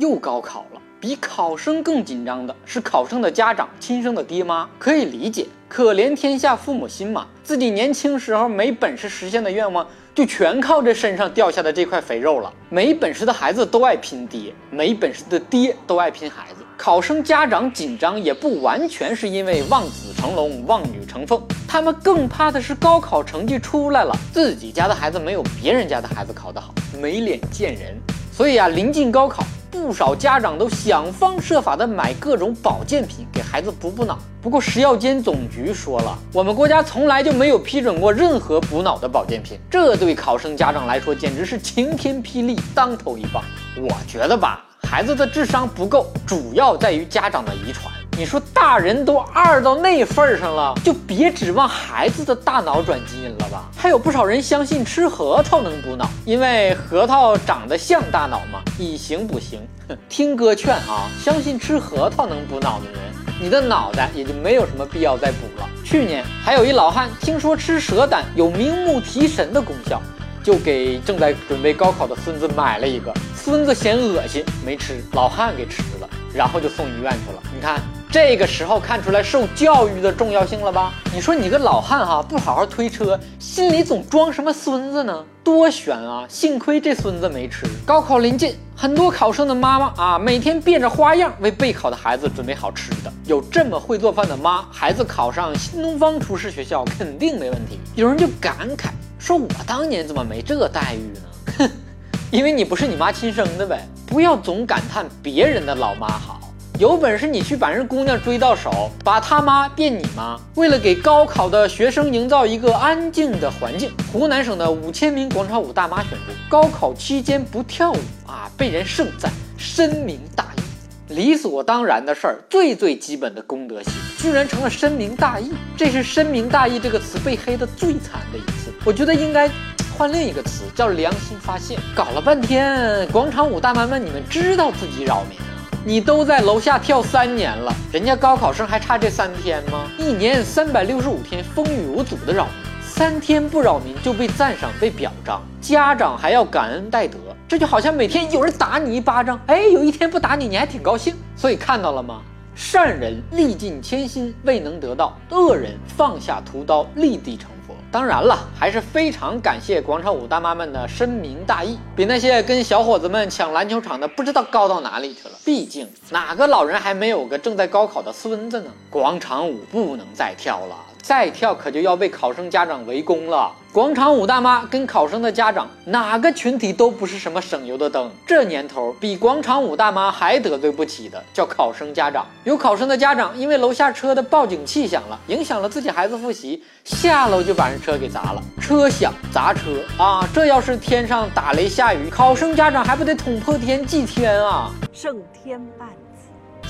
又高考了。比考生更紧张的是考生的家长，亲生的爹妈可以理解，可怜天下父母心嘛。自己年轻时候没本事实现的愿望，就全靠这身上掉下的这块肥肉了。没本事的孩子都爱拼爹，没本事的爹都爱拼孩子。考生家长紧张也不完全是因为望子成龙、望女成凤，他们更怕的是高考成绩出来了，自己家的孩子没有别人家的孩子考得好，没脸见人。所以啊，临近高考。不少家长都想方设法的买各种保健品给孩子补补脑。不过食药监总局说了，我们国家从来就没有批准过任何补脑的保健品。这对考生家长来说简直是晴天霹雳，当头一棒。我觉得吧，孩子的智商不够，主要在于家长的遗传。你说大人都二到那份儿上了，就别指望孩子的大脑转基因了吧？还有不少人相信吃核桃能补脑，因为核桃长得像大脑嘛，以形补形。听哥劝啊，相信吃核桃能补脑的人，你的脑袋也就没有什么必要再补了。去年还有一老汉听说吃蛇胆有明目提神的功效，就给正在准备高考的孙子买了一个，孙子嫌恶心没吃，老汉给吃了，然后就送医院去了。你看。这个时候看出来受教育的重要性了吧？你说你个老汉哈，不好好推车，心里总装什么孙子呢？多悬啊！幸亏这孙子没吃。高考临近，很多考生的妈妈啊，每天变着花样为备考的孩子准备好吃的。有这么会做饭的妈，孩子考上新东方厨师学校肯定没问题。有人就感慨说：“我当年怎么没这待遇呢？”哼，因为你不是你妈亲生的呗。不要总感叹别人的老妈好。有本事你去把人姑娘追到手，把他妈变你妈。为了给高考的学生营造一个安静的环境，湖南省的五千名广场舞大妈宣布，高考期间不跳舞啊，被人盛赞深明大义。理所当然的事儿，最最基本的公德心，居然成了深明大义。这是深明大义这个词被黑的最惨的一次。我觉得应该换另一个词，叫良心发现。搞了半天，广场舞大妈们，你们知道自己扰民？你都在楼下跳三年了，人家高考生还差这三天吗？一年三百六十五天，风雨无阻的扰民，三天不扰民就被赞赏、被表彰，家长还要感恩戴德，这就好像每天有人打你一巴掌，哎，有一天不打你，你还挺高兴。所以看到了吗？善人历尽千辛未能得到，恶人放下屠刀立地成。当然了，还是非常感谢广场舞大妈们的深明大义，比那些跟小伙子们抢篮球场的不知道高到哪里去了。毕竟哪个老人还没有个正在高考的孙子呢？广场舞不能再跳了。再跳可就要被考生家长围攻了。广场舞大妈跟考生的家长，哪个群体都不是什么省油的灯。这年头，比广场舞大妈还得罪不起的，叫考生家长。有考生的家长因为楼下车的报警器响了，影响了自己孩子复习，下楼就把人车给砸了。车响砸车啊！这要是天上打雷下雨，考生家长还不得捅破天祭天啊？胜天半。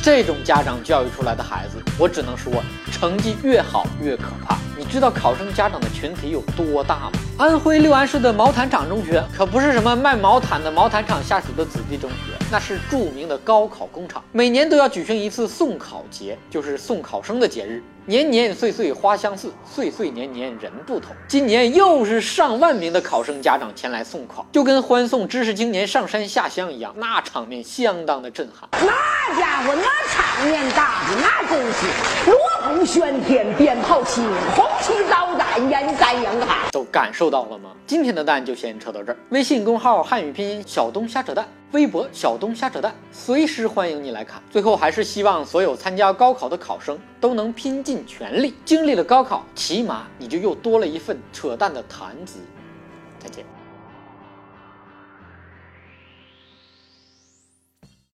这种家长教育出来的孩子，我只能说，成绩越好越可怕。你知道考生家长的群体有多大吗？安徽六安市的毛坦厂中学可不是什么卖毛毯的毛毯厂下属的子弟中学，那是著名的高考工厂，每年都要举行一次送考节，就是送考生的节日。年年岁岁花相似，岁岁年年人不同。今年又是上万名的考生家长前来送考，就跟欢送知识青年上山下乡一样，那场面相当的震撼。那家伙，那场面大的，那真是，锣鼓喧天，鞭炮齐鸣，红旗招展，人山人海，都感受到了吗？今天的蛋就先扯到这儿。微信公号汉语拼音小东瞎扯淡。微博小东瞎扯淡，随时欢迎你来看。最后还是希望所有参加高考的考生都能拼尽尽全力。经历了高考，起码你就又多了一份扯淡的谈资。再见。